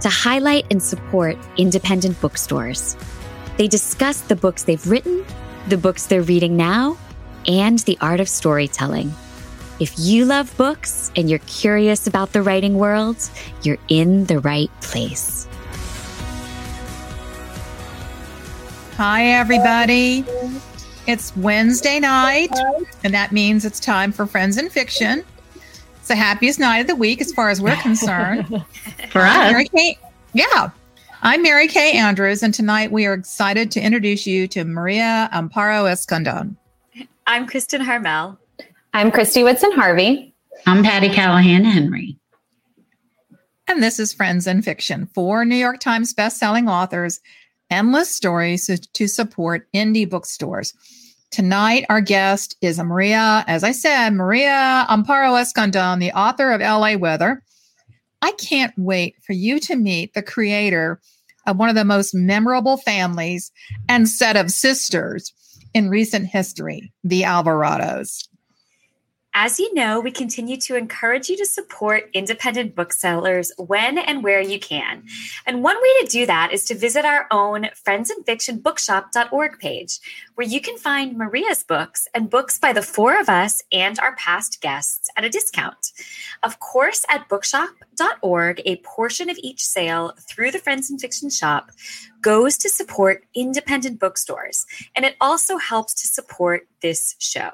to highlight and support independent bookstores. They discuss the books they've written, the books they're reading now, and the art of storytelling. If you love books and you're curious about the writing world, you're in the right place. Hi, everybody. It's Wednesday night, and that means it's time for Friends and Fiction. It's the happiest night of the week as far as we're concerned. for us. Mary Kay, yeah. I'm Mary Kay Andrews, and tonight we are excited to introduce you to Maria Amparo Escandon. I'm Kristen Harmel. I'm Kristy Woodson Harvey. I'm Patty Callahan Henry. And this is Friends and Fiction, four New York Times bestselling authors, endless stories to support indie bookstores. Tonight, our guest is Maria, as I said, Maria Amparo Escandon, the author of LA Weather. I can't wait for you to meet the creator of one of the most memorable families and set of sisters in recent history, the Alvarados. As you know, we continue to encourage you to support independent booksellers when and where you can. And one way to do that is to visit our own Friends and Fiction Bookshop.org page, where you can find Maria's books and books by the four of us and our past guests at a discount. Of course, at bookshop.org, a portion of each sale through the Friends and Fiction shop goes to support independent bookstores, and it also helps to support this show.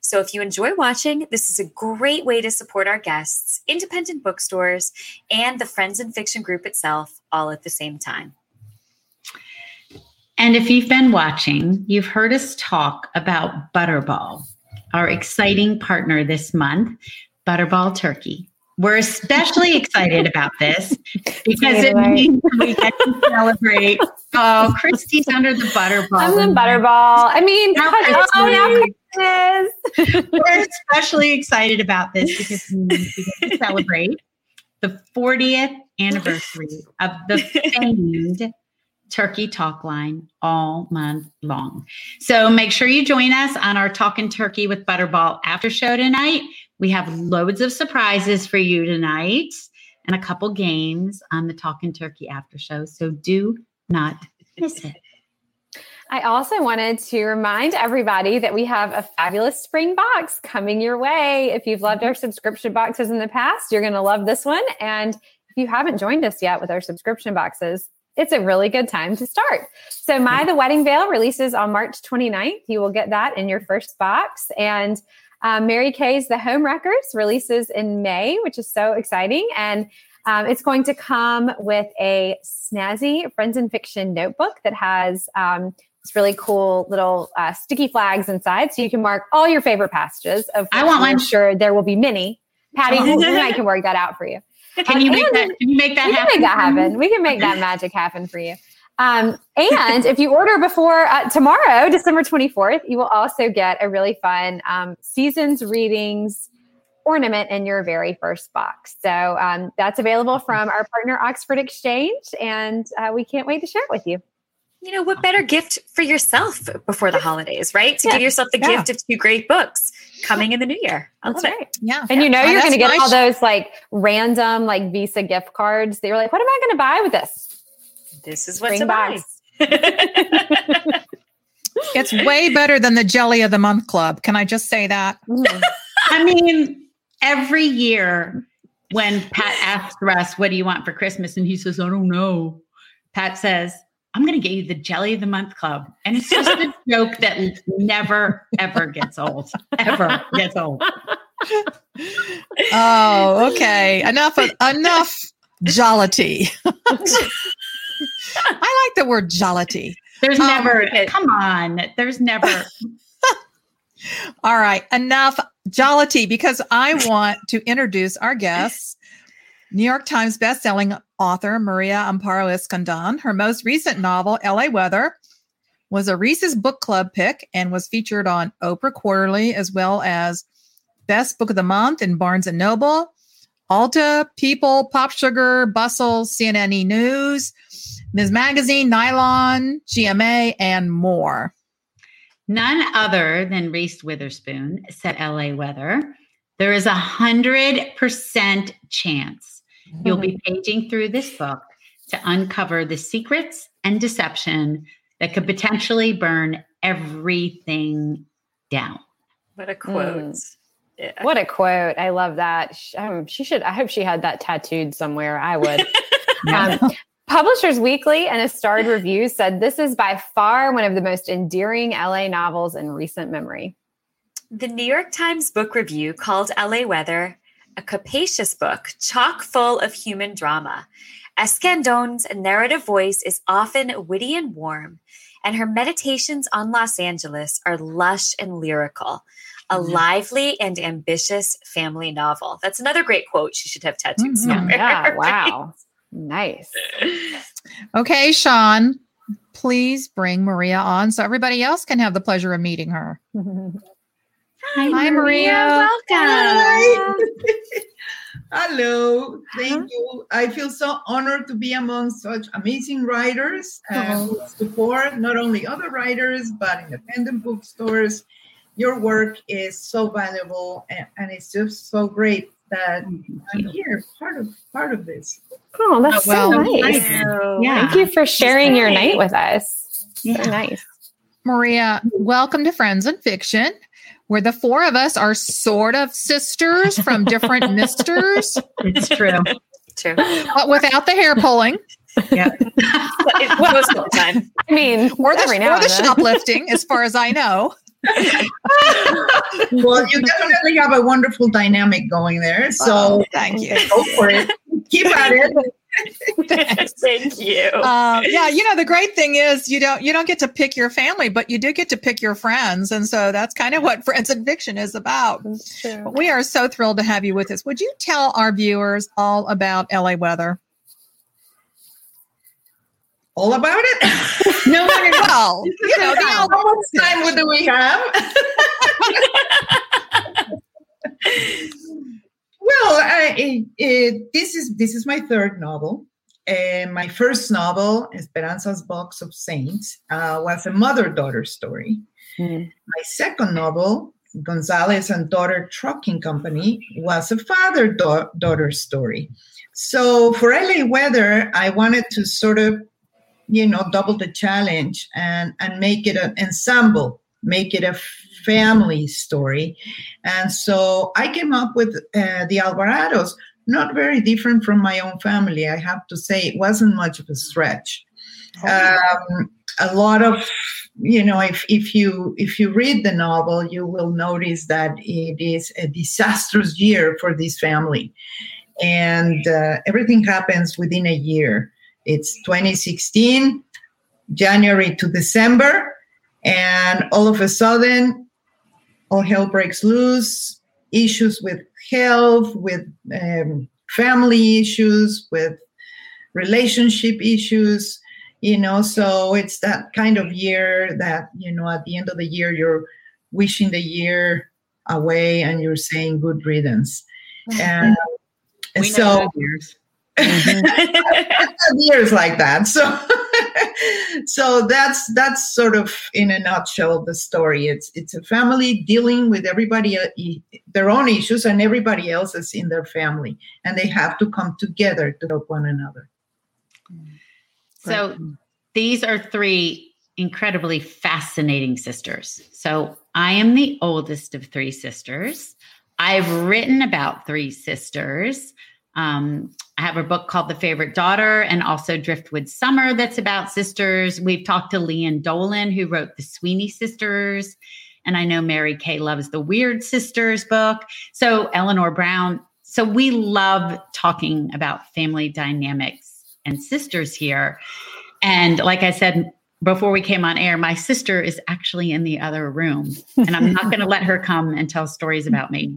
So if you enjoy watching, this is a great way to support our guests, independent bookstores, and the Friends and Fiction group itself all at the same time. And if you've been watching, you've heard us talk about Butterball, our exciting partner this month, Butterball Turkey. We're especially excited about this because it means we get to celebrate. Oh, Kristy's under the butterball. I'm the butterball. I mean, Now, oh, now We're especially excited about this because we get to celebrate the 40th anniversary of the famed Turkey Talk Line all month long. So make sure you join us on our Talking Turkey with Butterball after show tonight. We have loads of surprises for you tonight and a couple games on the Talking Turkey after show. So do not miss it. I also wanted to remind everybody that we have a fabulous spring box coming your way. If you've loved our subscription boxes in the past, you're going to love this one. And if you haven't joined us yet with our subscription boxes, it's a really good time to start. So, My the Wedding Veil releases on March 29th. You will get that in your first box. And um, Mary Kay's The Home Wreckers releases in May, which is so exciting. And um, it's going to come with a snazzy Friends and Fiction notebook that has um, this really cool little uh, sticky flags inside. So you can mark all your favorite passages. Of I want one. sure there will be many. Patty, Oh. you I can work that out for you. Can you Um, make that? Can you make that we can happen? make that happen. We can make that magic happen for you. Um, and if you order before uh, tomorrow, December 24th, you will also get a really fun um, seasons readings ornament in your very first box. So um, that's available from our partner Oxford Exchange, and uh, we can't wait to share it with you. You know, what better gift for yourself before the holidays, right? To Yeah. give yourself the Yeah. gift of two great books coming in the new year. I That's love it. right. Yeah. And you know Oh, you're going to get my all those like random like Visa gift cards. They were like, "What am I going to buy with this?" This is what Spring to buy. box. It's way better than the Jelly of the Month Club. Can I just say that? Mhm. I mean, every year when Pat asks Russ, What do you want for Christmas? And he says, I don't know. Pat says, I'm going to get you the Jelly of the Month Club. And it's just a joke that never, ever gets old. Ever gets old. Oh, okay. Enough of, enough jollity. I like the word jollity. There's Um, never, okay. come on. There's never, All right, enough jollity because I want to introduce our guests. New York Times bestselling author Maria Amparo Escandon. Her most recent novel, LA Weather, was a Reese's Book Club pick and was featured on Oprah Quarterly as well as Best Book of the Month in Barnes Noble, Alta, People, Pop Sugar, Bustle, CNN News, Ms. Magazine, Nylon, GMA, and more. None other than Reese Witherspoon said LA weather. There is a hundred percent chance you'll be paging through this book to uncover the secrets and deception that could potentially burn everything down. What a quote. Mm. Yeah. What a quote. I love that. She, um, she, should, I hope she had that tattooed somewhere. I would. um, Publishers Weekly and a starred review said this is by far one of the most endearing LA novels in recent memory. The New York Times book review called LA Weather a capacious book chock full of human drama. Escandon's narrative voice is often witty and warm, and her meditations on Los Angeles are lush and lyrical. A mm-hmm. lively and ambitious family novel. That's another great quote. She should have tattooed mm-hmm. somewhere. Yeah, wow. Nice. Okay, Sean, please bring Maria on so everybody else can have the pleasure of meeting her. Hi, Hi Maria. Maria. Welcome. Hello. Thank you. I feel so honored to be among such amazing writers and uh, support not only other writers but independent bookstores. Your work is so valuable and, and it's just so great that I'm here, part of part of this. Oh, that's oh, well, so nice. Yeah. Thank you for sharing your night with us. Yeah. So nice. Maria, welcome to Friends and Fiction, where the four of us are sort of sisters from different misters. It's true. True. But without the hair pulling. Yeah. most of the time. I mean, or the, or the shoplifting, as far as I know well, you definitely have a wonderful dynamic going there. So oh, thank you. Go for it. Keep at it. Thank you. Um, yeah, you know the great thing is you don't you don't get to pick your family, but you do get to pick your friends, and so that's kind of what Friends and Fiction is about. We are so thrilled to have you with us. Would you tell our viewers all about LA weather? all about it? no one well, you know, how much time do we have? well, I, it, it, this is this is my third novel. Uh, my first novel, Esperanza's Box of Saints, uh, was a mother-daughter story. Mm. My second novel, Gonzalez and Daughter Trucking Company, was a father-daughter story. So for LA Weather, I wanted to sort of you know double the challenge and and make it an ensemble make it a family story. And so i came up with uh, the alvarados not very different from my own family i have to say it wasn't much of a stretch. Um, a lot of you know if, if you if you read the novel you will notice that it is a disastrous year for this family. And uh, everything happens within a year. It's 2016, January to December, and all of a sudden, all hell breaks loose. Issues with health, with um, family issues, with relationship issues, you know. So it's that kind of year that, you know, at the end of the year, you're wishing the year away and you're saying good riddance. And, and so, mm-hmm. years like that so so that's that's sort of in a nutshell the story. It's it's a family dealing with everybody uh, their own issues and everybody else's in their family and they have to come together to help one another. So these are three incredibly fascinating sisters. So i am the oldest of three sisters. I've written about three sisters. Um, I have a book called The Favorite Daughter and also Driftwood Summer that's about sisters. We've talked to Lian Dolan, who wrote the Sweeney Sisters. And I know Mary Kay loves the Weird Sisters book. So Eleanor Brown. So we love talking about family dynamics and sisters here. And like I said before we came on air, my sister is actually in the other room. And I'm not going to let her come and tell stories about me.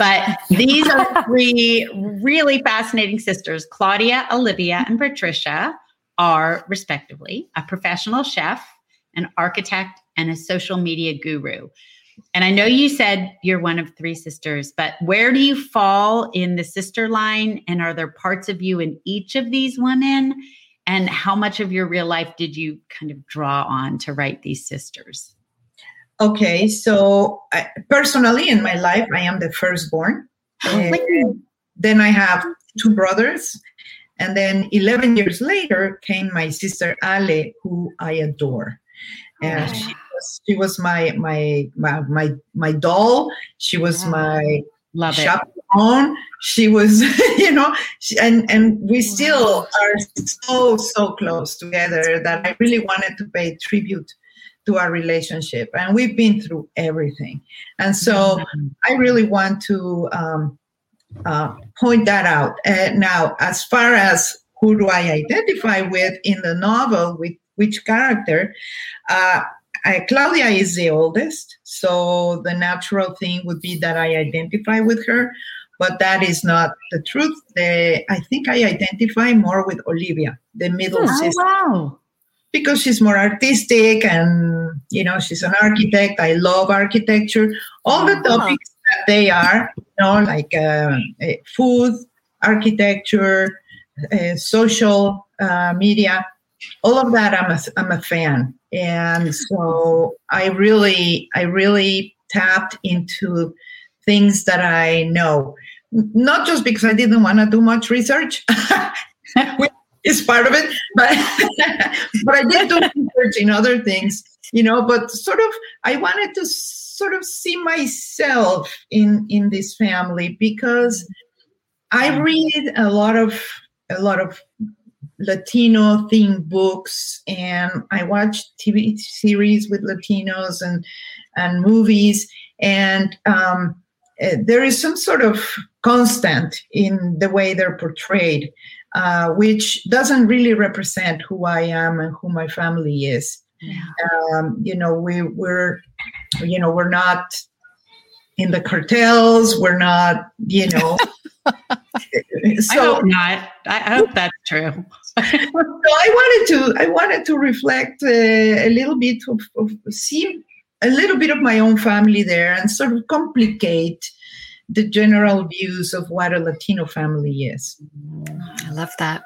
But these are three really fascinating sisters. Claudia, Olivia, and Patricia are, respectively, a professional chef, an architect, and a social media guru. And I know you said you're one of three sisters, but where do you fall in the sister line? And are there parts of you in each of these women? And how much of your real life did you kind of draw on to write these sisters? Okay, so I, personally in my life, I am the firstborn. Uh, then I have two brothers. And then 11 years later came my sister Ale, who I adore. And she was, she was my, my, my, my, my doll. She was my Love it. She was, you know, she, and, and we still are so, so close together that I really wanted to pay tribute to our relationship and we've been through everything. And so i really want to um, uh, point that out. Uh, now as far as who do i identify with in the novel with which character uh, I, claudia is the oldest so the natural thing would be that i identify with her but that is not the truth. The, i think i identify more with olivia the middle Oh, sister. wow. Because she's more artistic and you know she's an architect. I love architecture. All the topics that they are you know like uh, food architecture uh, social uh, media all of that I'm a, I'm a fan. And so i really i really tapped into things that i know. Not just because i didn't want to do much research. Which is part of it but but i did do research in other things you know but sort of i wanted to sort of see myself in in this family because i read a lot of a lot of latino themed books and i watch tv series with latinos and and movies and um, uh, there is some sort of constant in the way they're portrayed uh, which doesn't really represent who I am and who my family is. Um, you know, we we're you know we're not in the cartels. We're not you know. I hope not. I I hope that's true. so I wanted to I wanted to reflect uh, a little bit of, of see a little bit of my own family there and sort of complicate the general views of what a Latino family is. I love that.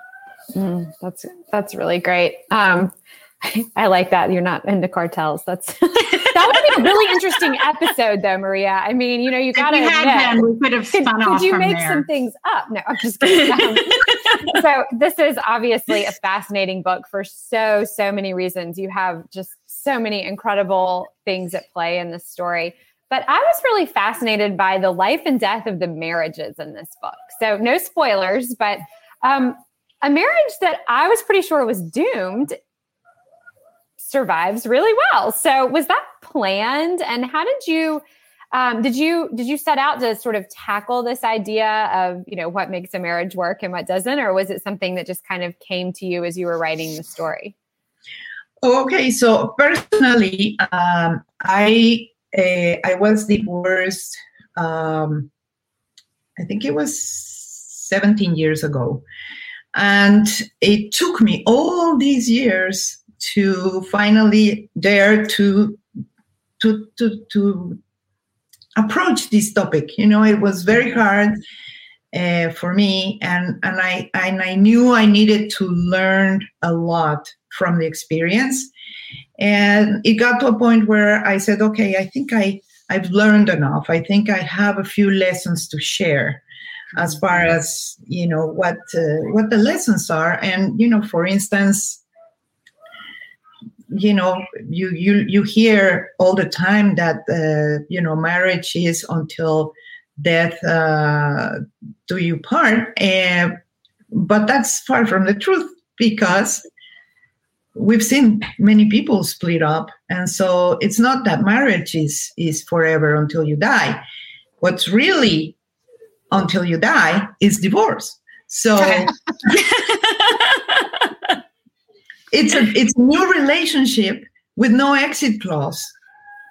Mm, that's that's really great. Um, I like that you're not into cartels. That's that would be a really interesting episode, though, Maria. I mean, you know, you got to if we had been, we could have could, spun could off you from make there. some things up? No, I'm just kidding. Um, so this is obviously a fascinating book for so so many reasons. You have just so many incredible things at play in this story. But I was really fascinated by the life and death of the marriages in this book. So no spoilers, but um, a marriage that I was pretty sure was doomed survives really well. So was that planned? And how did you um, did you did you set out to sort of tackle this idea of you know what makes a marriage work and what doesn't, or was it something that just kind of came to you as you were writing the story? Okay, so personally, um, I uh, I was divorced. Um, I think it was 17 years ago, and it took me all these years to finally dare to to to to approach this topic. You know, it was very hard uh, for me, and and I and I knew I needed to learn a lot from the experience. And it got to a point where I said, okay, I think I, I've learned enough. I think I have a few lessons to share as far as, you know, what, uh, what the lessons are. And, you know, for instance, you know, you, you, you hear all the time that, uh, you know, marriage is until death uh, do you part. And, but that's far from the truth because we've seen many people split up. And so it's not that marriage is is forever until you die. What's really until you die is divorce. So it's a it's a new relationship with no exit clause.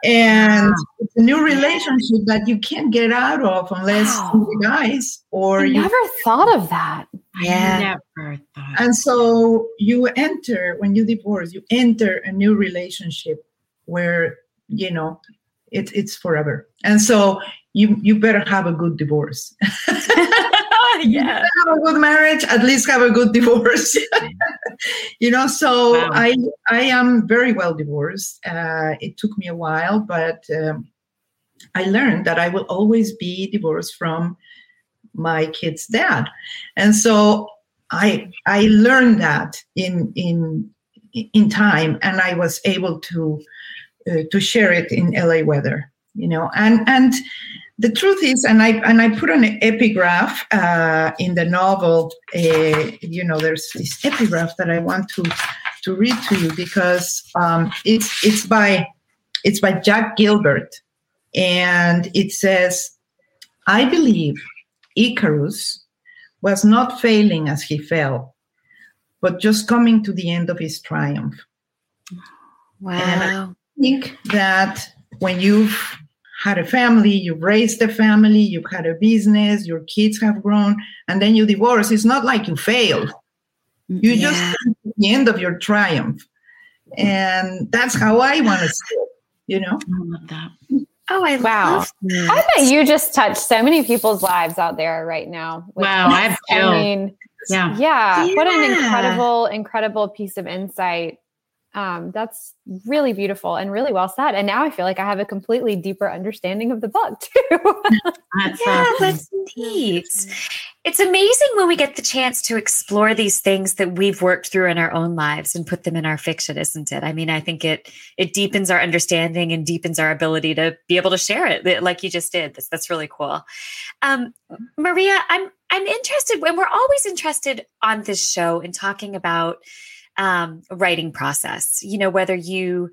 And it's a new relationship that you can't get out of unless Wow. you guys or I you never thought of that. Yeah. I never thought. and so you enter when you divorce you enter a new relationship where you know it's it's forever and so you you better have a good divorce yeah. have a good marriage at least have a good divorce you know so Wow. i i am very well divorced uh, it took me a while but um, i learned that i will always be divorced from my kid's dad. And so i i learned that in in in time and i was able to uh, to share it in la weather you know. And and the truth is and i and i put an epigraph uh, in the novel uh, you know there's this epigraph that i want to to read to you because um, it's it's by it's by jack gilbert. And it says i believe icarus was not failing as he fell but just coming to the end of his triumph Wow. I think that when you've had a family, you've raised a family, you've had a business, your kids have grown, and then you divorce, it's not like you failed. Mm, you just Yeah. come to the end of your triumph. And that's how I want to see it, you know? I love that. Oh, I Wow. love mm. that. I bet you just touched so many people's lives out there right now. Wow, I have this. I mean, Yeah. yeah, what an incredible, incredible piece of insight. Um, that's really beautiful and really well said. And now I feel like I have a completely deeper understanding of the book too. That's Yeah, awesome. that's neat. It's amazing when we get the chance to explore these things that we've worked through in our own lives and put them in our fiction, isn't it? I mean, I think it it deepens our understanding and deepens our ability to be able to share it, like you just did. That's, that's really cool. Um, Maria, I'm I'm interested, and we're always interested on this show in talking about um, writing process. You know, whether you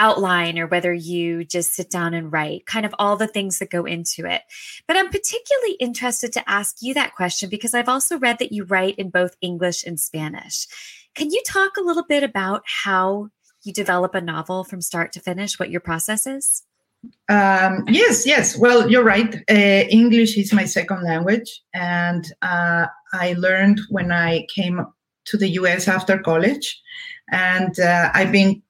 outline or whether you just sit down and write, kind of all the things that go into it. But I'm particularly interested to ask you that question because I've also read that you write in both English and Spanish. Can you talk a little bit about how you develop a novel from start to finish, what your process is? Um, yes, yes. Well, you're right. Uh, English is my second language, and uh, I learned when I came to the U.S. after college, and uh, I've been.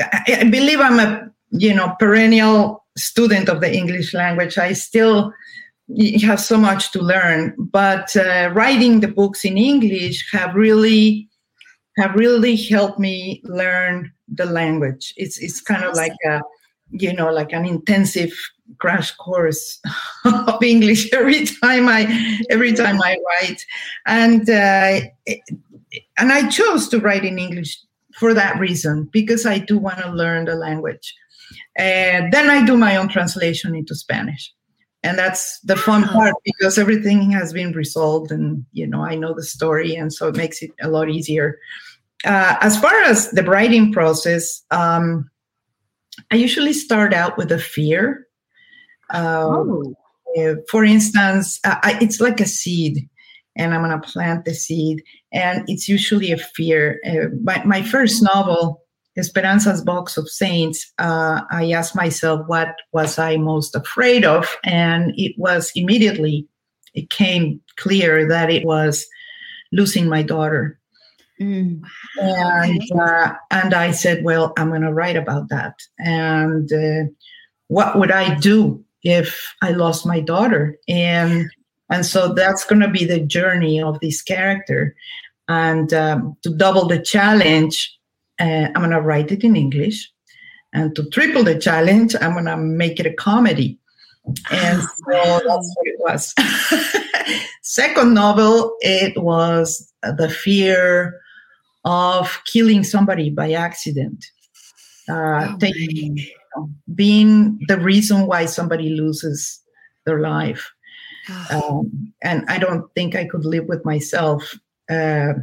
I believe I'm a you know perennial student of the English language. I still have so much to learn, but uh, writing the books in English have really have really helped me learn the language. It's it's kind of like a you know like an intensive crash course of english every time i every time i write and uh, and i chose to write in english for that reason because i do want to learn the language and then i do my own translation into spanish and that's the fun Wow. part because everything has been resolved and you know i know the story and so it makes it a lot easier uh, as far as the writing process um, I usually start out with a fear. Um, uh, for instance, uh, I, it's like a seed, and I'm going to plant the seed, and it's usually a fear. Uh, my, my first novel, Esperanza's Box of Saints, uh, I asked myself what was I most afraid of, and it was immediately it came clear that it was losing my daughter Mm. and uh, and I said, well, I'm going to write about that. And uh, what would I do if I lost my daughter? And and so that's going to be the journey of this character. And um, to double the challenge, uh, I'm going to write it in English. And to triple the challenge, I'm going to make it a comedy. And so that's what it was. Second novel, it was the fear of killing somebody by accident, uh, Oh, taking, my. being the reason why somebody loses their life. Um, and I don't think I could live with myself, uh,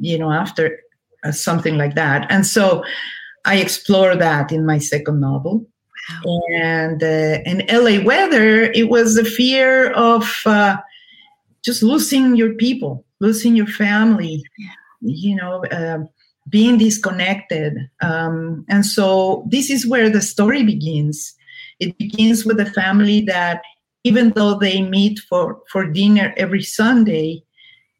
you know, after uh, something like that. And so I explore that in my second novel. And uh, in LA weather, it was the fear of uh, just losing your people, losing your family, you know, uh, being disconnected. Um, and so this is where the story begins. it begins with a family that even though they meet for for dinner every sunday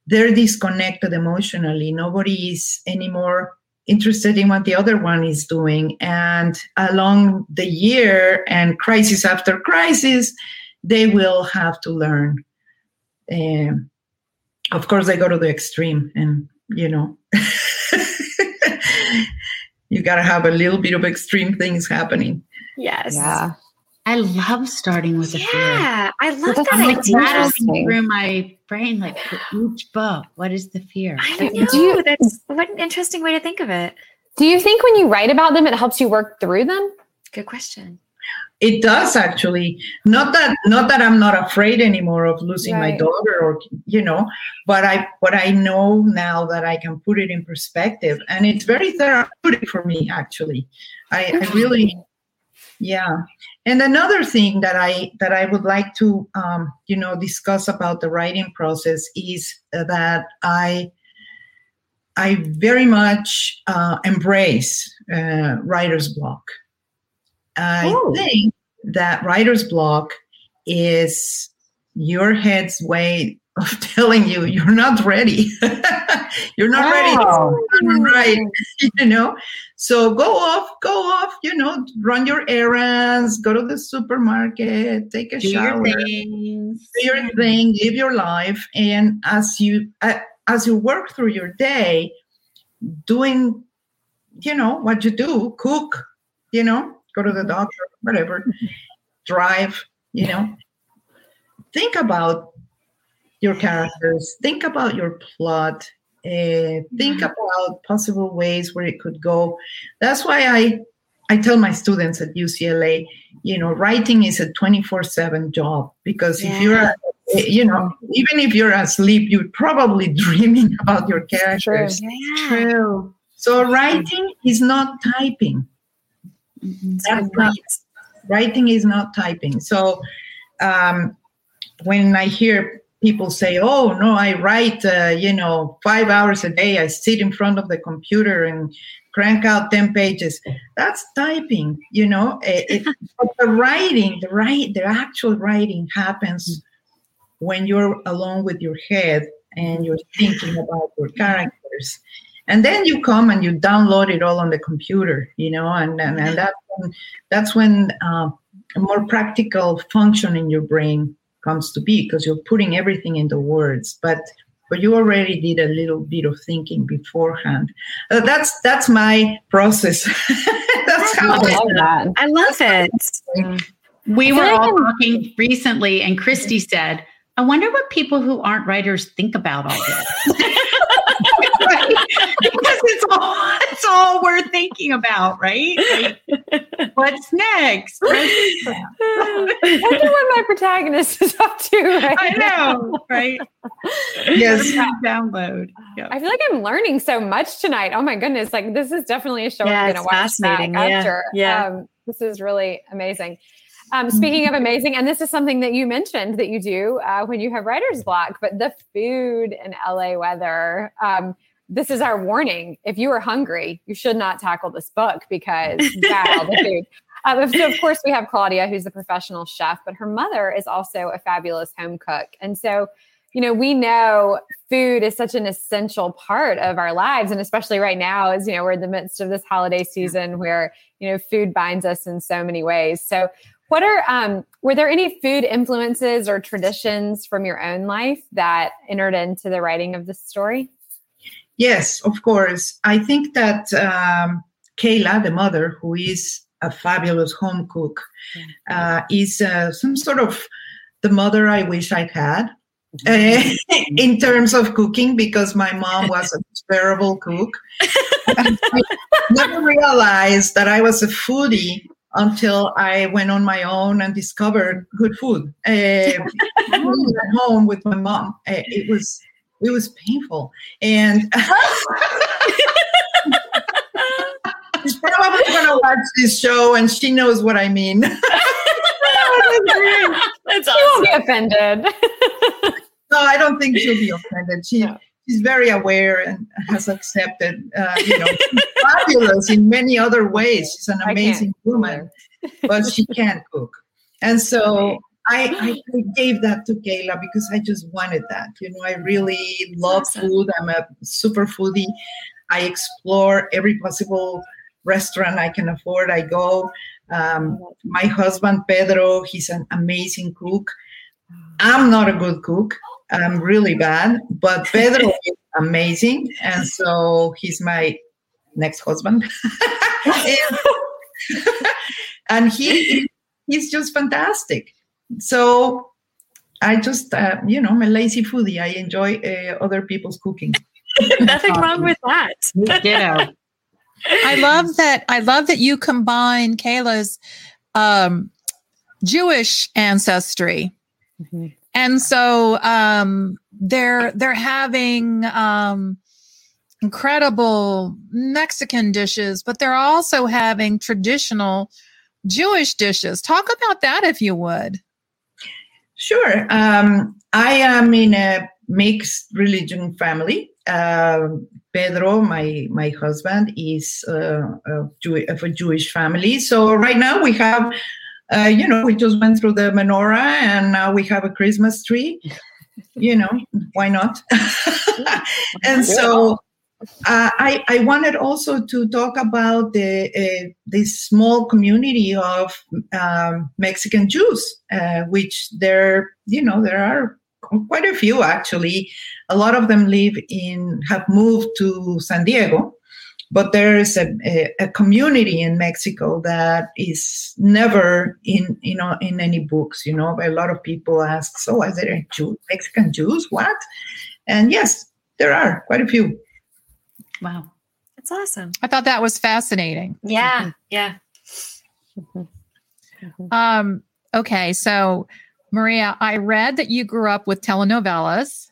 they're disconnected emotionally nobody is anymore interested in what the other one is doing and along the year and crisis after crisis they will have to learn um, of course they go to the extreme and you know you got to have a little bit of extreme things happening Yes. Yeah. I love starting with a fear. Yeah, I love That's that I'm like idea. rattling through my brain, like for each book, what is the fear? I Do know. you- That's what an interesting way to think of it. Do you think when you write about them, it helps you work through them? Good question. it does actually not that not that i'm not afraid anymore of losing my daughter or you know but i but i know now that i can put it in perspective and it's very therapeutic for me actually i, I really yeah and another thing that i that i would like to um, you know discuss about the writing process is uh, that i i very much uh, embrace uh, writer's block i Oh. think that writer's block is your head's way of telling you you're not ready. You're not ready. Wow. right. You know? So go off go off you know run your errands go to the supermarket take a Do shower. your things. do your thing live your life and as you uh, as you work through your day doing you know what you do cook you know go to the doctor whatever drive you know. Think about your characters think about your plot uh, think about possible ways where it could go. That's why i i tell my students at ucla you know writing is a 24-7 job because if you're you know even if you're asleep you're probably dreaming about your characters. Yeah. True. so writing is not typing. Mhm. that's not, writing is not typing. So um, when i hear people say oh no i write uh, you know five hours a day. I sit in front of the computer and crank out 10 pages. That's typing you know? It, it- but the writing the right the actual writing happens when you're alone with your head and you're thinking about your characters. And then you come and you download it all on the computer you know? And and, and that's when, that's when uh, a more practical function in your brain comes to be because you're putting everything into words but but you already did a little bit of thinking beforehand Uh, that's that's my process that's how I I, love that. I love it. We were all I'm- talking recently, and Kristy said, I wonder what people who aren't writers think about all this. because it's all, it's all we're thinking about, right? Like, what's next? What's- I wonder what my protagonist is up to right I now. know, right? Yes. Download. Yeah. I feel like I'm learning so much tonight. Oh my goodness. Like this is definitely a show Yeah, I'm gonna it's watch back fascinating. Yeah, after. yeah. Um, this is really amazing. Um, speaking of amazing, and this is something that you mentioned that you do uh, when you have writer's block, but the food in LA weather. Um, this is our warning. If you are hungry, you should not tackle this book because wow, the food. Um, so of course we have Claudia, who's a professional chef, but her mother is also a fabulous home cook, and so you know, we know food is such an essential part of our lives. And especially right now, as you know, we're in the midst of this holiday season where, you know, food binds us in so many ways. So what are um were there any food influences or traditions from your own life that entered into the writing of this story? Yes, of course. I think that um, Keila, the mother, who is a fabulous home cook, uh, is uh, some sort of the mother I wish I'd had. uh, in terms of cooking, because my mom was a terrible cook. I never realized that I was a foodie until I went on my own and discovered good food. Uh, at home with my mom, uh, it was it was painful, and she's probably gonna watch this show, and she knows what I mean. That's You won't be offended. No, I don't think she'll be offended. She No. she's very aware and has accepted. Uh, you know, fabulous in many other ways. She's an amazing woman. but she can't cook. And so I, I gave that to Keila because I just wanted that. You know, I really love awesome. food. I'm a super foodie. I explore every possible restaurant I can afford. I go. Um, my husband Pedro, he's an amazing cook. I'm not a good cook. I'm really bad, but Pedro is amazing, and so he's my next husband. and, and he he's just fantastic. So I just, uh, you know, I'm a lazy foodie. I enjoy uh, other people's cooking. Nothing wrong with that. Ditto. I love that. I love that you combine Keila's um, Jewish ancestry, Mhm. and so um, they're they're having um, incredible Mexican dishes, but they're also having traditional Jewish dishes. Talk about that, if you would. Sure. Um, I am in a mixed religion family. Um Pedro, my my husband, is uh, of, Jew- of a Jewish family. So right now we have, uh, you know, we just went through the menorah, and now we have a Christmas tree. You know, why not? and so uh, I, I wanted also to talk about the uh, this small community of um, Mexican Jews, uh, which there you know there are quite a few actually. A lot of them live in have moved to San Diego, but there is a, a, a community in Mexico that is never in you know in any books. You know, a lot of people ask, "So, is there a Jew, Mexican Jews? What?" And yes, there are quite a few. Wow. That's awesome. I thought that was fascinating. Yeah. Yeah. Um, okay, so Maria, I read that you grew up with telenovelas,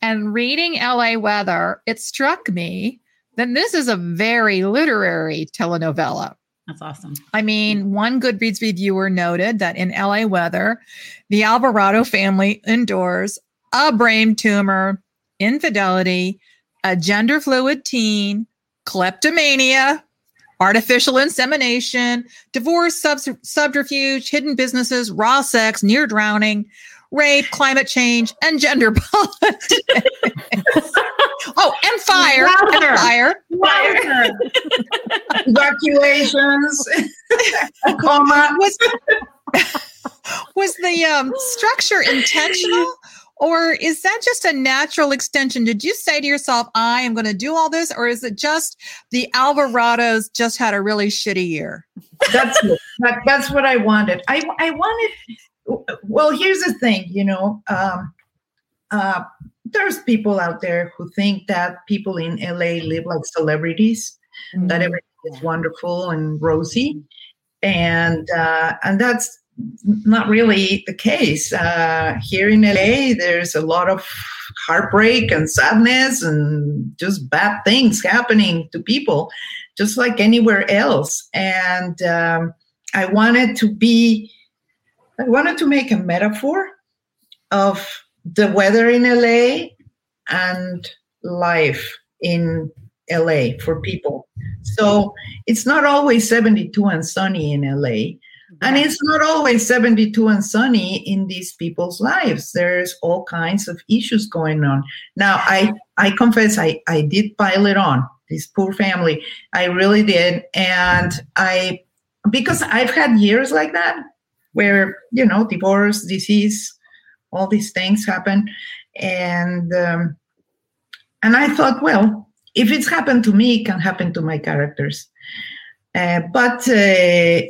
and reading LA Weather, it struck me that this is a very literary telenovela. That's awesome. I mean, one Goodreads reviewer noted that in LA Weather, the Alvarado family endures a brain tumor, infidelity, a gender fluid teen, kleptomania, artificial insemination, divorce, sub- subterfuge, hidden businesses, raw sex, near drowning, rape, climate change, and gender politics. oh, and fire, and Louder. fire. Evacuations, coma. was was the um, structure intentional or is that just a natural extension did you say to yourself i am going to do all this or is it just the alvarados just had a really shitty year That's. That, that's what I wanted. I I wanted. Well, here's the thing. You know, um, uh, there's people out there who think that people in LA live like celebrities, that everything is wonderful and rosy, and uh, and that's not really the case. Uh, here in LA, there's a lot of heartbreak and sadness and just bad things happening to people, just like anywhere else. And um, I wanted to be, I wanted to make a metaphor of the weather in LA and life in LA for people. So it's not always 72 and sunny in LA. And it's not always 72 and sunny in these people's lives. There's all kinds of issues going on. Now, I, I confess I, I did pile it on this poor family. I really did. And I, because I've had years like that where, you know, divorce, disease, all these things happen. And, um, and I thought, well, if it's happened to me, it can happen to my characters. Uh, but uh,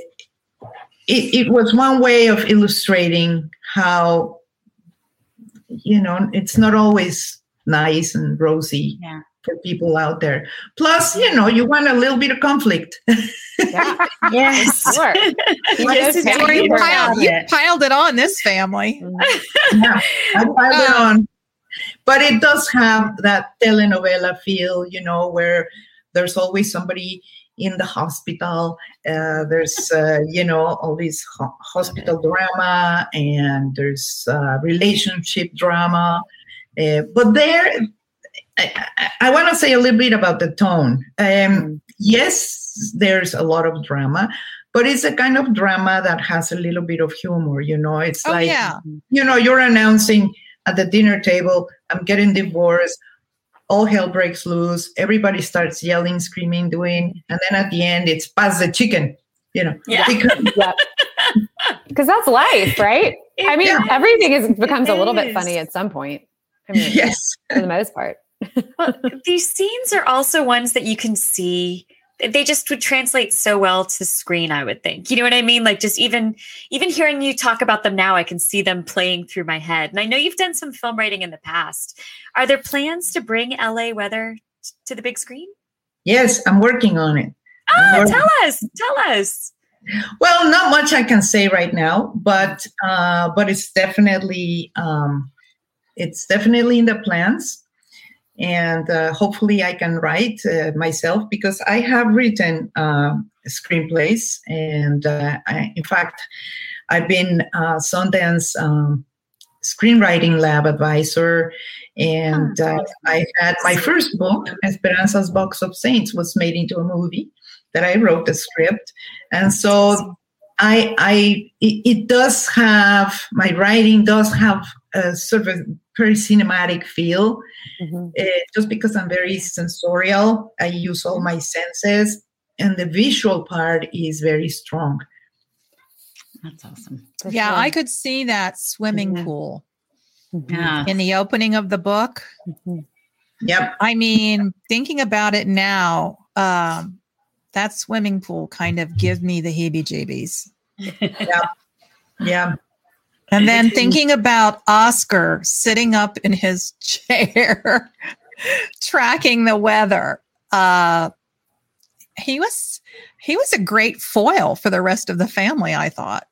it, it was one way of illustrating how you know it's not always nice and rosy Yeah. for people out there plus you know you want a little bit of conflict Yeah, Yes. sure. Yes, Those it's So family you, piled, you it. piled it on this family yeah, I piled it Um, on. But it does have that telenovela feel, you know, where there's always somebody in the hospital. Uh, there's, uh, you know, all this ho- hospital drama and there's uh, relationship drama. Uh, but there, I, I, I want to say a little bit about the tone. Um, yes, there's a lot of drama, but it's a kind of drama that has a little bit of humor. You know, it's Oh, like yeah. you know you're announcing at the dinner table, "I'm getting divorced." All hell breaks loose. Everybody starts yelling, screaming, doing, and then at the end, it's pass the chicken. You know, Yeah. because- Because that's life, right? I mean, Yeah. everything is becomes a little bit funny at some point. I mean, yes, for the most part. well, these scenes are also ones that you can see they just would translate so well to screen i would think. You know what i mean? Like just even even hearing you talk about them now i can see them playing through my head. And i know you've done some film writing in the past. Are there plans to bring L.A. Weather to the big screen? Yes, I'm working on it. oh tell us tell us. Well, not much I can say right now, but uh, but it's definitely um, it's definitely in the plans, and uh, hopefully I can write uh, myself because I have written uh, screenplays, and uh, I, in fact, I've been uh, Sundance um, screenwriting lab advisor. And uh, I had my first book, Esperanza's Box of Saints, was made into a movie that I wrote the script, and so I, I, it, it does have my writing does have a sort of very cinematic feel. Mhm. Uh, just because I'm very sensorial, I use all my senses, and the visual part is very strong. That's awesome. For Yeah, sure. I could see that swimming Yeah. pool Mhm. Yeah. in the opening of the book. Mhm. Yep. I mean, thinking about it now, um, that swimming pool kind of gives me the heebie jeebies. Yeah. Yeah. And then thinking about Oscar sitting up in his chair, tracking the weather. Uh, he was he was a great foil for the rest of the family. I thought.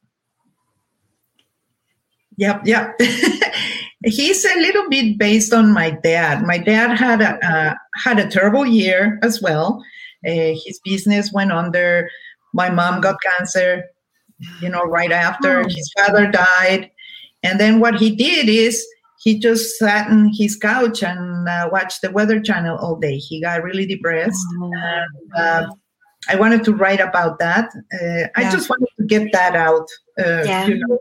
Yep, yep. He's a little bit based on my dad. My dad had a uh, had a terrible year as well. Uh, his business went under. My mom got cancer, you know, right after. His father died, and then what he did is he just sat on his couch and uh, watched the Weather Channel all day. He got really depressed. And, uh, I wanted to write about that. Uh, I just wanted to get that out. Uh, Yeah. you know,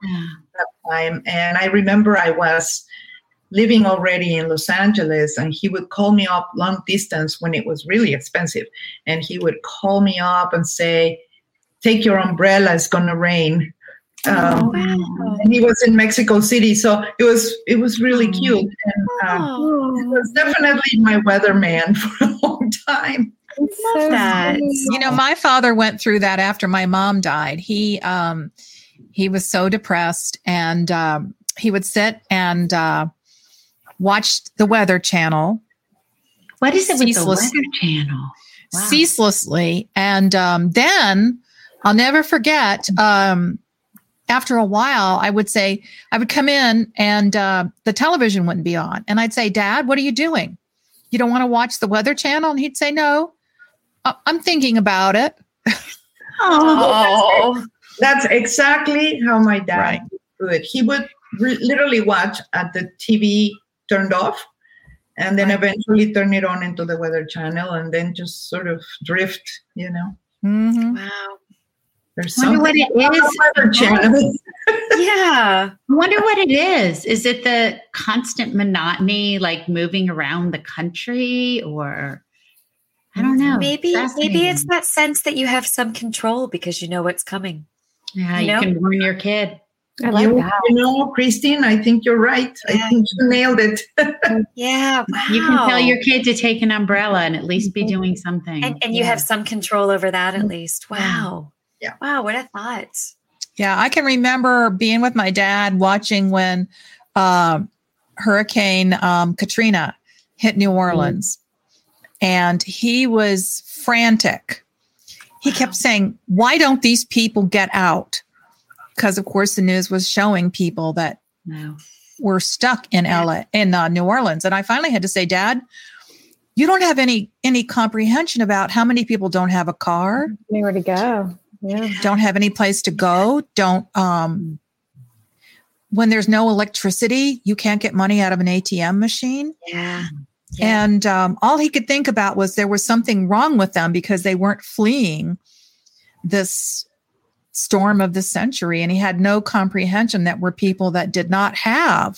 that time. And I remember I was living already in Los Angeles, and he would call me up long distance when it was really expensive. And he would call me up and say, Take your umbrella, it's gonna rain. Um, and he was in Mexico City, so it was it was really Oh. cute. And um, Oh. he was definitely my weatherman for a long time. It's Love so that. sweet. You know, my father went through that after my mom died. He um he was so depressed and um he would sit and uh watch the weather channel What is it with the Weather Channel? Wow. ceaselessly and um then I'll never forget um after a while I would say I would come in and uh the television wouldn't be on and I'd say dad what are you doing you don't want to watch the weather channel and he'd say no "I- I'm thinking about it Oh, That's exactly how my dad Right. would do it. He would re- literally watch at the TV turned off and then Right. eventually turn it on into the weather channel and then just sort of drift, you know. Mhm. wow. There's I wonder what something it about is. the weather channel. Yeah. I wonder what it is. Is it the constant monotony, like moving around the country, or I don't know. Maybe maybe it's that sense that you have some control because you know what's coming. yeah, you you know? can warn your kid. I like you, that. you know, Christine, I think you're right. I think you nailed it. Yeah. Wow. You can tell your kid to take an umbrella and at least be mm-hmm. doing something. and, and you have some control over that at mm-hmm. least. Wow. Yeah. Wow. What a thought. Yeah, I can remember being with my dad watching when um, Hurricane um, Katrina hit New Orleans, and he was frantic. He kept saying, "Why don't these people get out?" Because of course the news was showing people that Wow. were stuck in LA in uh, New Orleans, and I finally had to say, "Dad." You don't have any any comprehension about how many people don't have a car, anywhere to go. Yeah. don't have any place to go don't um when there's no electricity you can't get money out of an atm machine Yeah. Yeah. and um, all he could think about was there was something wrong with them because they weren't fleeing this storm of the century and he had no comprehension that were people that did not have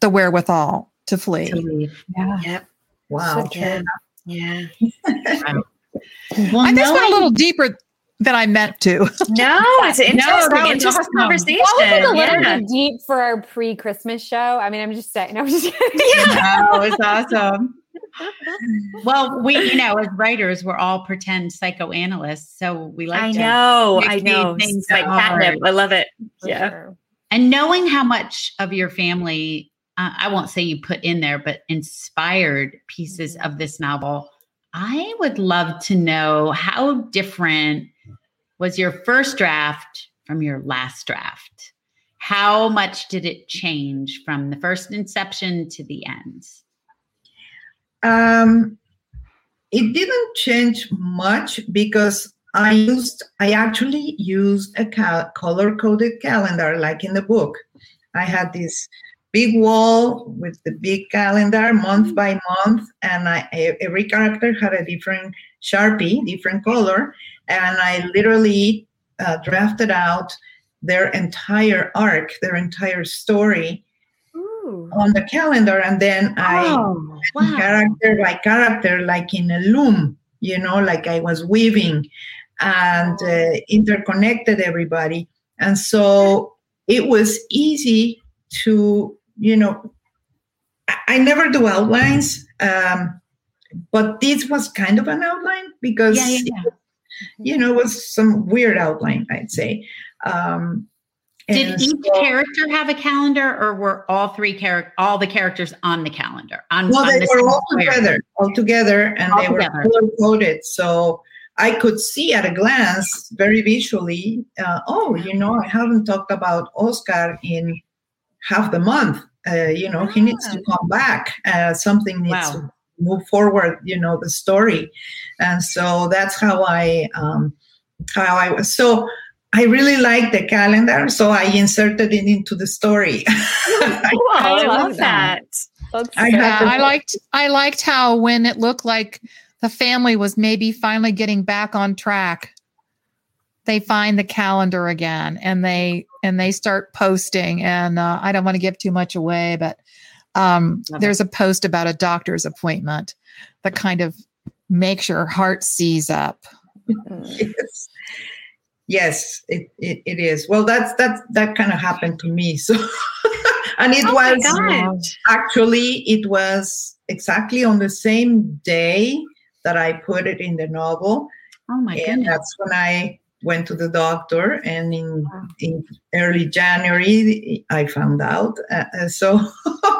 the wherewithal to flee. To leave. Yeah. Yep. Wow. So true. Yeah. Well, I just went a little deeper than I meant to. No, it's an No, interesting, that was interesting awesome. conversation. That was like a little Yeah. bit deep for our pre-Christmas show. I mean, I'm just saying. No, I'm just kidding. Oh, it's awesome. Well, we, you know, as writers, we're all pretend psychoanalysts, so we like. I to- know, I know. things It's like catnip. I love it. For Yeah. sure. And knowing how much of your family, uh, I won't say you put in there, but inspired pieces of this novel, I would love to know how different was your first draft from your last draft? How much did it change from the first inception to the end? Um, it didn't change much because I used, I actually used a cal- color coded calendar like in the book. I had this big wall with the big calendar month by month, and I, every character had a different Sharpie, different color, and I literally uh, drafted out their entire arc, their entire story Ooh. on the calendar, and then I Oh, wow. character by character, like in a loom, you know, like I was weaving and uh, interconnected everybody. And so it was easy to, you know, I, I never do outlines, um, but this was kind of an outline because, Yeah, yeah, yeah. you know, it was some weird outline, I'd say. Um, Did each so- character have a calendar, or were all three character all the characters on the calendar? On, No, on they the were all square? together, all together, and All they were together. color coded. So I could see at a glance, very visually, uh, oh, you know, I haven't talked about Oscar in half the month. Uh, you know, he needs to come back. Uh, something needs Wow. to move forward. You know, the story, and so that's how I um, how I was. So I really liked the calendar, so I inserted it into the story. Cool. I I love love that. I Yeah, I liked I liked how when it looked like the family was maybe finally getting back on track, they find the calendar again and they and they start posting. And uh, I don't want to give too much away, but um, there's a post about a doctor's appointment that kind of makes your heart seize up. yes. Yes it, it, it is. Well that's that's that kind of happened to me so. And it Oh was actually it was exactly on the same day that i put it in the novel. Oh my and goodness! that's when i went to the doctor and in in early january i found out uh, uh, so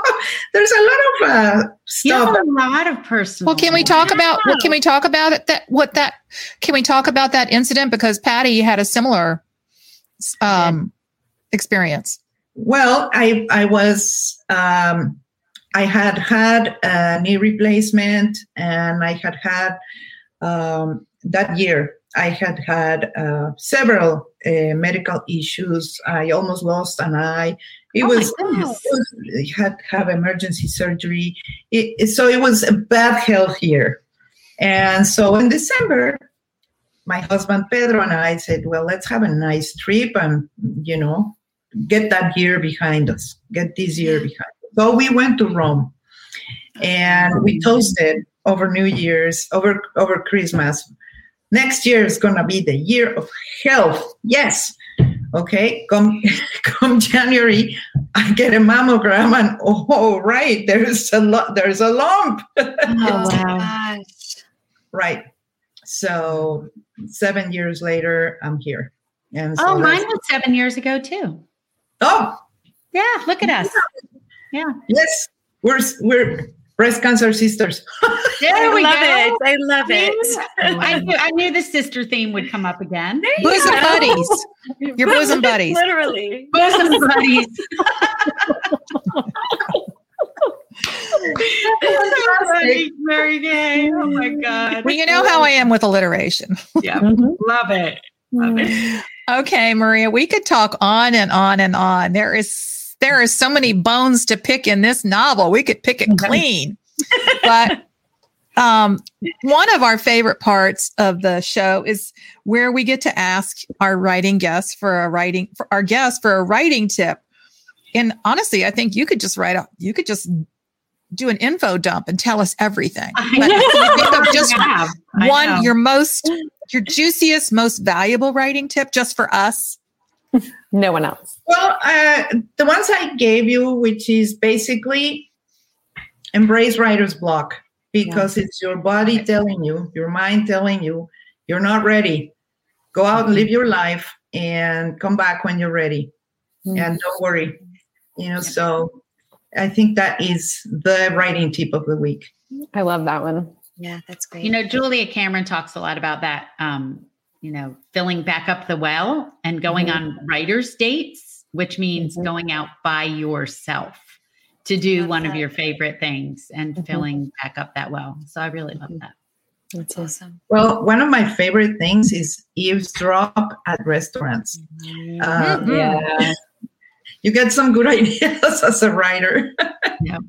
there's a lot of uh, You have stuff a lot of personal. Well, can we talk about what can we talk about it, that what that can we talk about that incident because Patty had a similar um experience. Well, I I was um, I had had a knee replacement, and I had had um, that year. I had had uh, several uh, medical issues. I almost lost an eye. It Oh was, it was I had have emergency surgery. It, it- so it was a bad health year, and so in December, my husband Pedro and I said, "Well, let's have a nice trip, and you know." get that year behind us, get this year behind us. So we went to Rome and we toasted over New Year's, over over Christmas. Next year is gonna be the year of health. Yes. Okay. Come come January, I get a mammogram and oh right, there's a lot there's a lump. Oh wow! Gosh. right. So seven years later, I'm here. And so Oh, mine was seven years ago too. oh Yeah, look at us. Yeah. Yes, we're we're breast cancer sisters. There I we love go. it. I love it. I knew, I knew the sister theme would come up again. There you Bosom go. buddies. Your bosom buddies. Literally. Bosom buddies. Mary Kay. Oh my God. Well, you know how I am with alliteration. Yeah, Mhm. love it. Love it. Okay, Maria, we could talk on and on and on. There is there are so many bones to pick in this novel. We could pick it clean. but Um, one of our favorite parts of the show is where we get to ask our writing guests for a writing for our guests for a writing tip. And honestly, I think you could just write up. You could just do an info dump and tell us everything. But think of just one, your most, your juiciest, most valuable writing tip, just for us. No one else. Well, uh, the ones I gave you, which is basically embrace writer's block because it's your body telling you, your mind telling you, you're not ready. Go out, live your life, and come back when you're ready. And don't worry. You know, so I think that is the writing tip of the week. I love that one. Yeah, that's great. You know, Julia Cameron talks a lot about that. Um, you know, filling back up the well and going on writers' dates, which means Mhm. going out by yourself to do Love one of your favorite things and Mhm. filling back up that well. So I really love that. that's awesome. Well, one of my favorite things is eavesdrop at restaurants. Uh, Mhm. Yeah. You get some good ideas as a writer. Yep.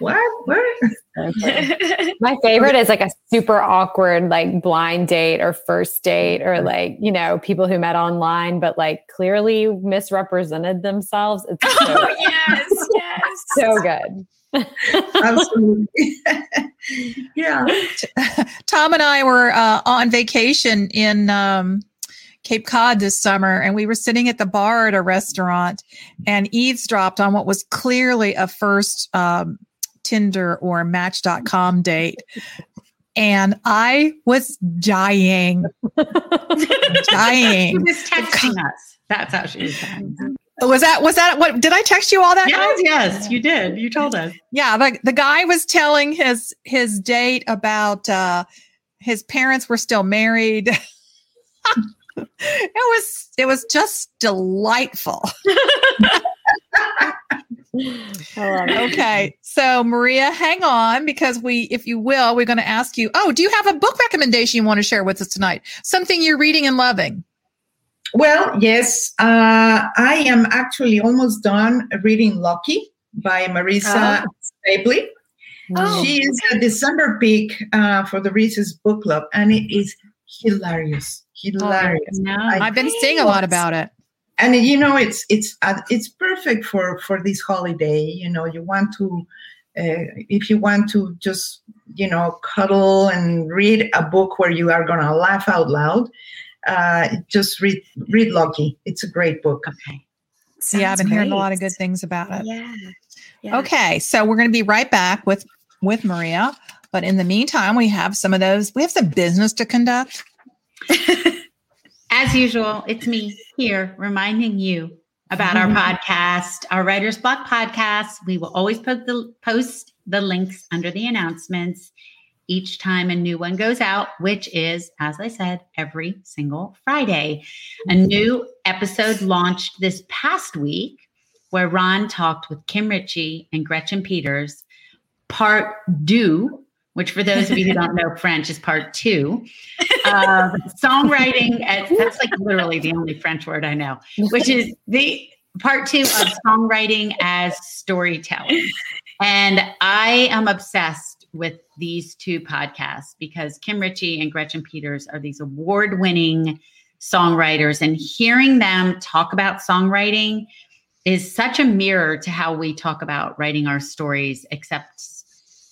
What? What? Okay. My favorite is like a super awkward, like blind date or first date, or like, you know, people who met online but like clearly misrepresented themselves. It's so, oh yes, yes. so good. Absolutely. yeah. Tom and I were uh, on vacation in um, Cape Cod this summer, and we were sitting at the bar at a restaurant and eavesdropped on what was clearly a first um, Tinder or Match.com date. And I was dying, dying. She was texting us. That's how she was texting. Was that was that what did I text you all that night? Yes, yes, you did. You told us. Yeah, the, the guy was telling his his date about uh his parents were still married. it was it was just delightful. I love it. Okay. So Maria, hang on because we if you will, we're going to ask you, "Oh, do you have a book recommendation you want to share with us tonight? Something you're reading and loving?" Well, yes. Uh, I am actually almost done reading Lucky by Marissa Stapley. Oh. She is a December pick uh, for the Reese's Book Club, and it is hilarious. Hilarious. No. I've been seeing a lot about it. And you know it's it's uh, it's perfect for for this holiday you know you want to uh, if you want to just you know cuddle and read a book where you are going to laugh out loud uh, just read read lucky it's a great book okay. yeah, I've been Sounds hearing a lot of good things about it. Yeah. yeah. Okay, so we're going to be right back with with Maria, but in the meantime, we have some of those. We have some business to conduct. As usual, it's me here reminding you about our mm-hmm. podcast, our Writer's Block podcast. We will always post the, post the links under the announcements each time a new one goes out, which is, as I said, every single Friday. A new episode launched this past week where Ron talked with Kim Richey and Gretchen Peters, part deux, which for those of you who don't know French is part two. of songwriting, at, that's like literally the only French word I know, which is the part two of songwriting as storytelling. And I am obsessed with these two podcasts because Kim Richey and Gretchen Peters are these award winning songwriters, and hearing them talk about songwriting is such a mirror to how we talk about writing our stories, except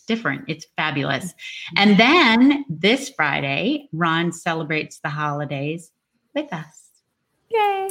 different. It's fabulous. And then this Friday, Ron celebrates the holidays with us. Yay.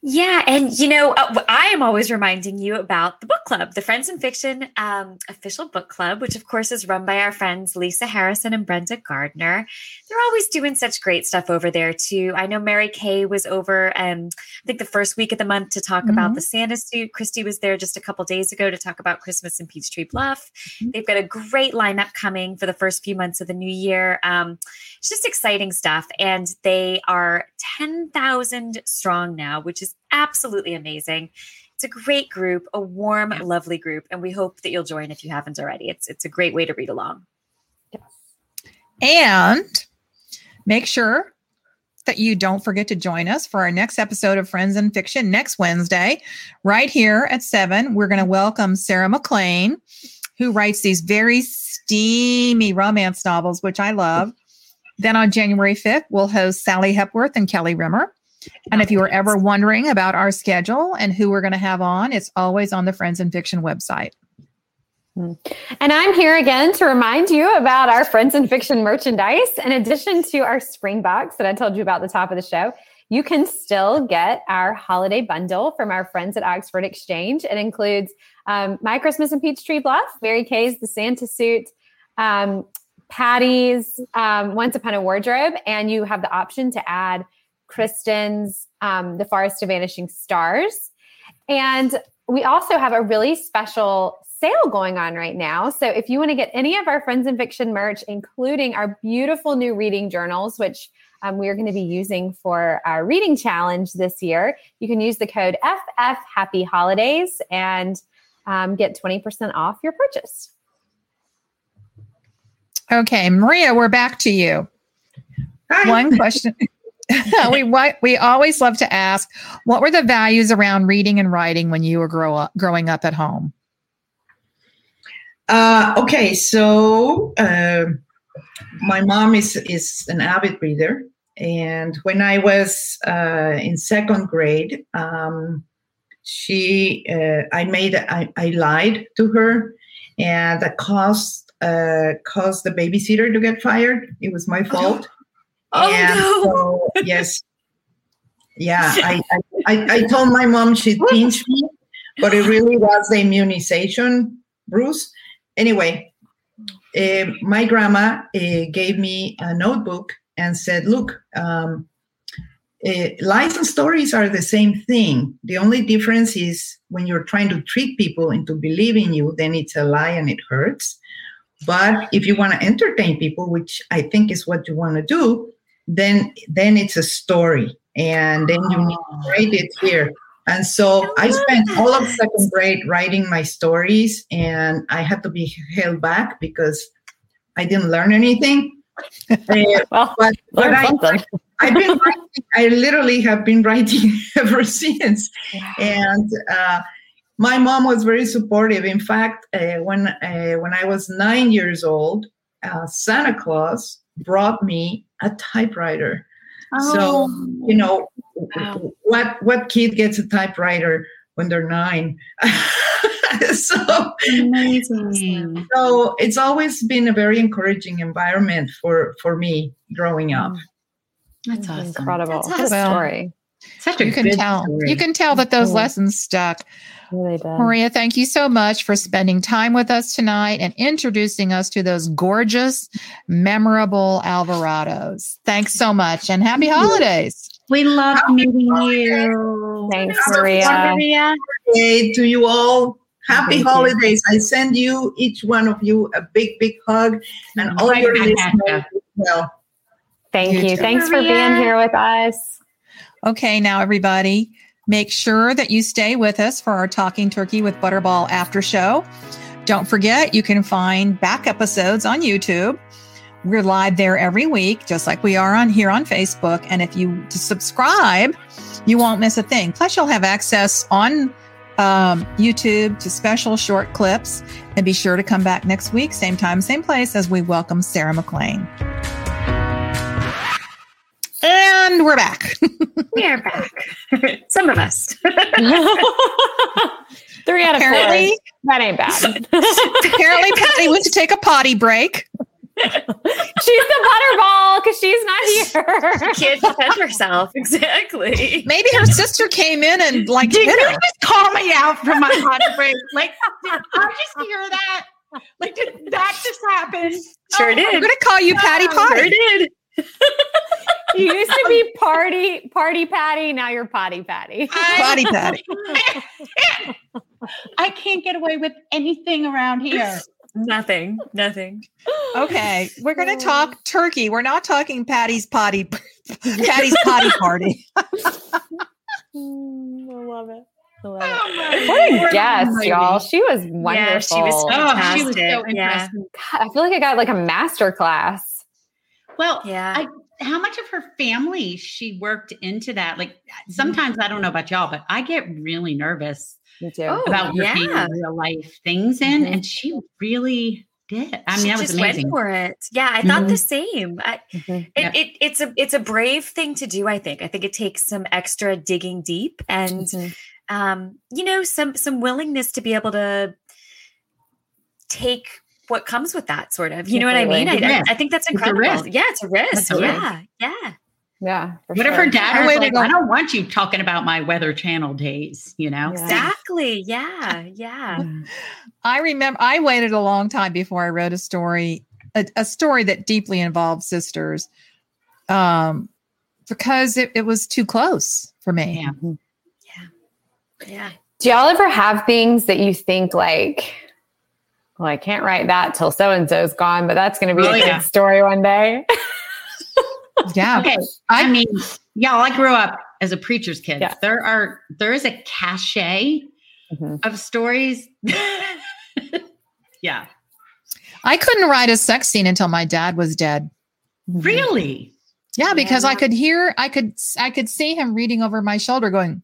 Yeah, and you know, uh, I am always reminding you about the book club, the Friends and Fiction um, official book club, which of course is run by our friends Lisa Harrison and Brenda Gardner. They're always doing such great stuff over there too. I know Mary Kay was over, um, I think the first week of the month to talk about the Santa suit. Kristy was there just a couple days ago to talk about Christmas in Peachtree Bluff. They've got a great lineup coming for the first few months of the new year. Um, it's just exciting stuff, and they are ten thousand strong now, which is absolutely amazing. It's a great group, a warm, lovely group, and we hope that you'll join if you haven't already. It's it's a great way to read along. And make sure that you don't forget to join us for our next episode of Friends and Fiction next Wednesday, right here at seven. We're going to welcome Sarah MacLean, who writes these very steamy romance novels, which I love. Then on January 5th, we'll host Sally Hepworth and Kelly Rimmer. And if you were ever wondering about our schedule and who we're going to have on, it's always on the Friends and Fiction website. And I'm here again to remind you about our Friends and Fiction merchandise. In addition to our spring box that I told you about at the top of the show, you can still get our holiday bundle from our friends at Oxford Exchange. It includes um, My Christmas in Peachtree Bluff, Mary Kay's The Santa Suit, um, Patty's um, Once Upon a Wardrobe, and you have the option to add Kristin's um, The Forest of Vanishing Stars. And we also have a really special sale going on right now. So if you want to get any of our Friends and Fiction merch, including our beautiful new reading journals, which um, we are going to be using for our reading challenge this year, you can use the code FF Happy Holidays and um, get 20% off your purchase. Okay, Maria, we're back to you. Hi. One question. we what we always love to ask what were the values around reading and writing when you were grow up, growing up at home Uh, okay, so uh, my mom is is an avid reader, and when I was uh, in second grade, um, she uh, I made I, I lied to her, and that caused uh, caused the babysitter to get fired. It was my fault. Oh, and no. so, yes, yeah, I, I I I told my mom she'd pinch me, but it really was the immunization, Bruce anyway, uh, my grandma uh, gave me a notebook and said, "Look, um, uh, lies and stories are the same thing. The only difference is when you're trying to trick people into believing you, then it's a lie and it hurts. But if you want to entertain people, which I think is what you want to do, then then it's a story, and then you need to write it here." And so I spent all of second grade writing my stories, and I had to be held back because I didn't learn anything. Uh, Well, but but I. I've been writing, I literally have been writing ever since. And uh, my mom was very supportive. In fact, uh, when uh, when I was nine years old, uh, Santa Claus brought me a typewriter. Oh. So you know Wow. what what kid gets a typewriter when they're nine? so Amazing. so it's always been a very encouraging environment for for me growing up. That's awesome. Incredible. That's What a awesome. story. Such a you can tell story. you can tell that those Mhm. lessons stuck Really maria thank you so much for spending time with us tonight and introducing us to those gorgeous memorable alvarados thanks so much and happy holidays We love Happy meeting holidays. you. Thanks, Maria. Maria. Hey, to you all, happy Thank you. holidays. I send you, each one of you, a big, big hug and all Right your listeners as well. Thank You you. too. Thanks for being here with us. Okay, now everybody, make sure that you stay with us for our Talking Turkey with Butterball after show. Don't forget, you can find back episodes on YouTube. We're live there every week, just like we are on here on Facebook. And if you subscribe, you won't miss a thing. Plus, you'll have access on um, YouTube to special short clips. And be sure to come back next week, same time, same place, as we welcome Sarah MacLean. And we're back. We are back. Some of us. Three out of Apparently- four. That ain't bad. Apparently, Patty went to take a potty break. she's the butterball because she's not here. Can't defend herself. Exactly. Maybe her sister came in and like Did hit you her. just call me out from my potty break? Like, did I just hear that? Like, did that just happen? Sure Oh, I'm going to call you Patty Sure Sure did. You used to be party party patty. Now you're potty patty. Potty Patty. I can't get away with anything around here. Nothing. Nothing. Okay, we're going to talk turkey. We're not talking Patty's potty. Patty's potty party. Mm, I love it. I love it. Oh What a guest, almighty. y'all. She was wonderful. Yeah, she was Oh, she was so Fantastic, yeah. interesting. God, I feel like I got like a master class. Well, Yeah. I how much of her family she worked into that. Like sometimes I don't know about y'all, but I get really nervous Me too. Oh, about working yeah. real life things in, Mhm. and she really did. I mean, she that was just amazing. went for it. Yeah, I thought the Mhm. same. I, Mhm. it, Yep. it, it's a it's a brave thing to do. I think. I think it takes some extra digging deep and Mhm. um, you know some some willingness to be able to take what comes with that sort of. You know what I mean? I, I, Risk. I think that's a incredible. risk. Yeah, it's a risk. A yeah, yeah. Yeah. for What if her dad I was waited like, a- I don't want you talking about my Weather Channel days, you know? Yeah. Exactly. Yeah, yeah. I remember I waited a long time before I wrote a story, a, a story that deeply involved sisters, um, because it, it was too close for me. Yeah. Yeah. Do y'all ever have things that you think like, well, I can't write that till so and so's gone, but that's going to be Oh, a yeah. good story one day. Yeah. Okay. I mean, y'all, I grew up as a preacher's kid. Yeah. There are there is a cachet Mhm. of stories. yeah. I couldn't write a sex scene until my dad was dead. Really? Yeah, because Yeah. I could hear, I could, I could see him reading over my shoulder, going,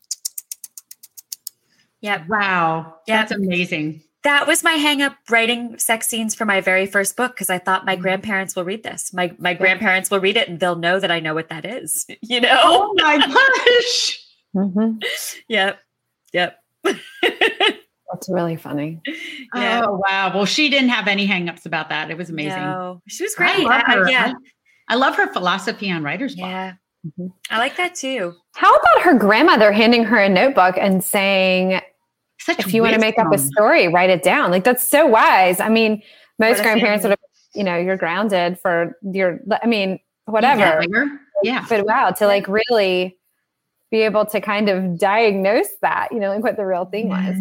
Yeah. Wow. Yeah. That's amazing. That was my hang up writing sex scenes for my very first book because I thought Mm-hmm. my grandparents will read this. My my grandparents will read it and they'll know that I know what that is. You know? Oh my gosh. Mhm. Yep. Yep. That's really funny. Yeah. Oh wow. Well, she didn't have any hangups about that. It was amazing. No, she was I great. love I- I- yeah. I, I love her philosophy on writer's block. Yeah. Mhm. I like that too. How about her grandmother handing her a notebook and saying, Such if you want to make up a story, write it down? Like, that's so wise. I mean, most grandparents family. would have, you know, you're grounded for your, I mean, whatever. Yeah. yeah. But wow, to like really be able to kind of diagnose that, you know, like what the real thing was.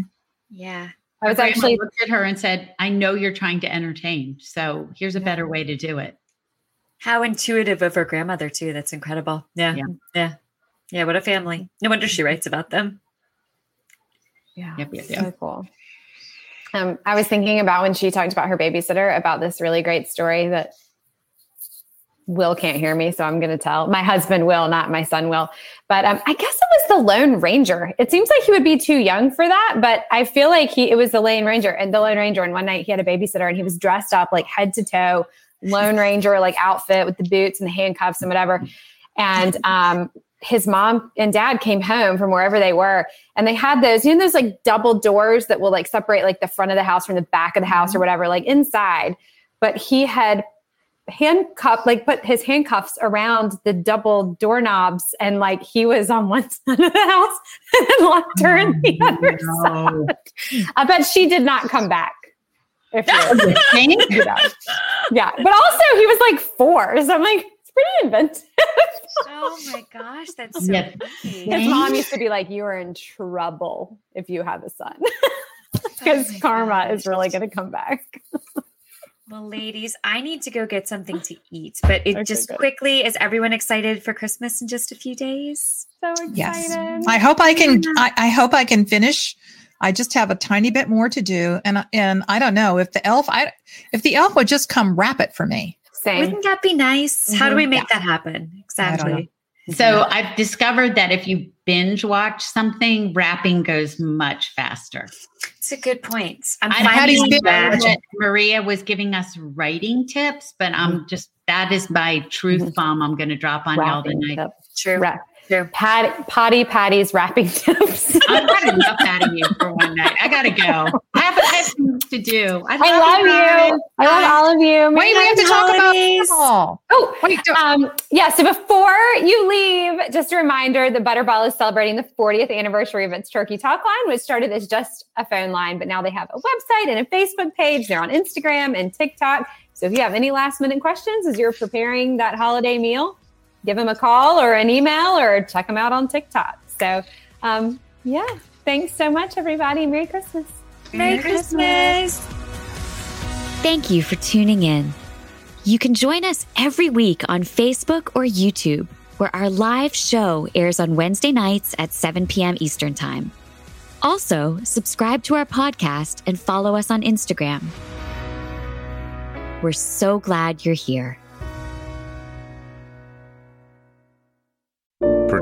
Yeah. I was actually, looked at her and said, "I know you're trying to entertain, so here's a better way to do it." How intuitive of her grandmother too. That's incredible. Yeah. Yeah. Yeah. Yeah. What a family. No wonder she mm-hmm. writes about them. Yeah, Yep, yep, so cool. Um, I was thinking about when she talked about her babysitter about this really great story that Will can't hear me, so I'm going to tell. My husband will, not my son will. But um, I guess it was the Lone Ranger. It seems like he would be too young for that, but I feel like he it was the Lone Ranger and the Lone Ranger. And one night he had a babysitter and he was dressed up like head to toe, Lone Ranger like outfit with the boots and the handcuffs and whatever. And um, his mom and dad came home from wherever they were and they had those, you know, those like double doors that will like separate like the front of the house from the back of the house or mm-hmm. whatever, like inside. But he had handcuffed, like put his handcuffs around the double doorknobs and like he was on one side of the house and locked her in the oh, other No. side. I bet she did not come back. If you you know. Yeah. But also he was like four. So I'm like, it's pretty inventive. Oh my gosh. That's so Yeah. funny. His mom used to be like, "You are in trouble if you have a son, oh because Oh my karma is really going to come back." Well, ladies, I need to go get something to eat. But it Okay, just good. quickly, is everyone excited for Christmas in just a few days? So excited! yes. I hope I can, I, I hope I can finish. I just have a tiny bit more to do. And, and I don't know if the elf, I, if the elf would just come wrap it for me. Same. Wouldn't that be nice? How do Mhm. we make that happen? Exactly. So I've discovered that if you binge watch something, wrapping goes much faster. It's a good point. I'm finding that. Maria was giving us writing tips, but I'm just that is my truth Mhm. bomb I'm going to drop on y'all tonight. tips. True. Ra- True. Patty, potty patties wrapping tips. I'm not enough out of you for one night. I gotta go. I have, I have things to do. I love you. I love all of you. Wait, we have to Happy talk about holidays. alcohol. Oh, Wait, do- Um, yeah, so before you leave, just a reminder the Butterball is celebrating the 40th anniversary of its Turkey Talk line, which started as just a phone line, but now they have a website and a Facebook page. They're on Instagram and TikTok. So if you have any last minute questions as you're preparing that holiday meal, give them a call or an email or check them out on TikTok. So, um, yeah, thanks so much, everybody. Merry Christmas. Merry Christmas. Thank you for tuning in. You can join us every week on Facebook or YouTube, where our live show airs on Wednesday nights at 7 p.m. Eastern Time. Also, subscribe to our podcast and follow us on Instagram. We're so glad you're here.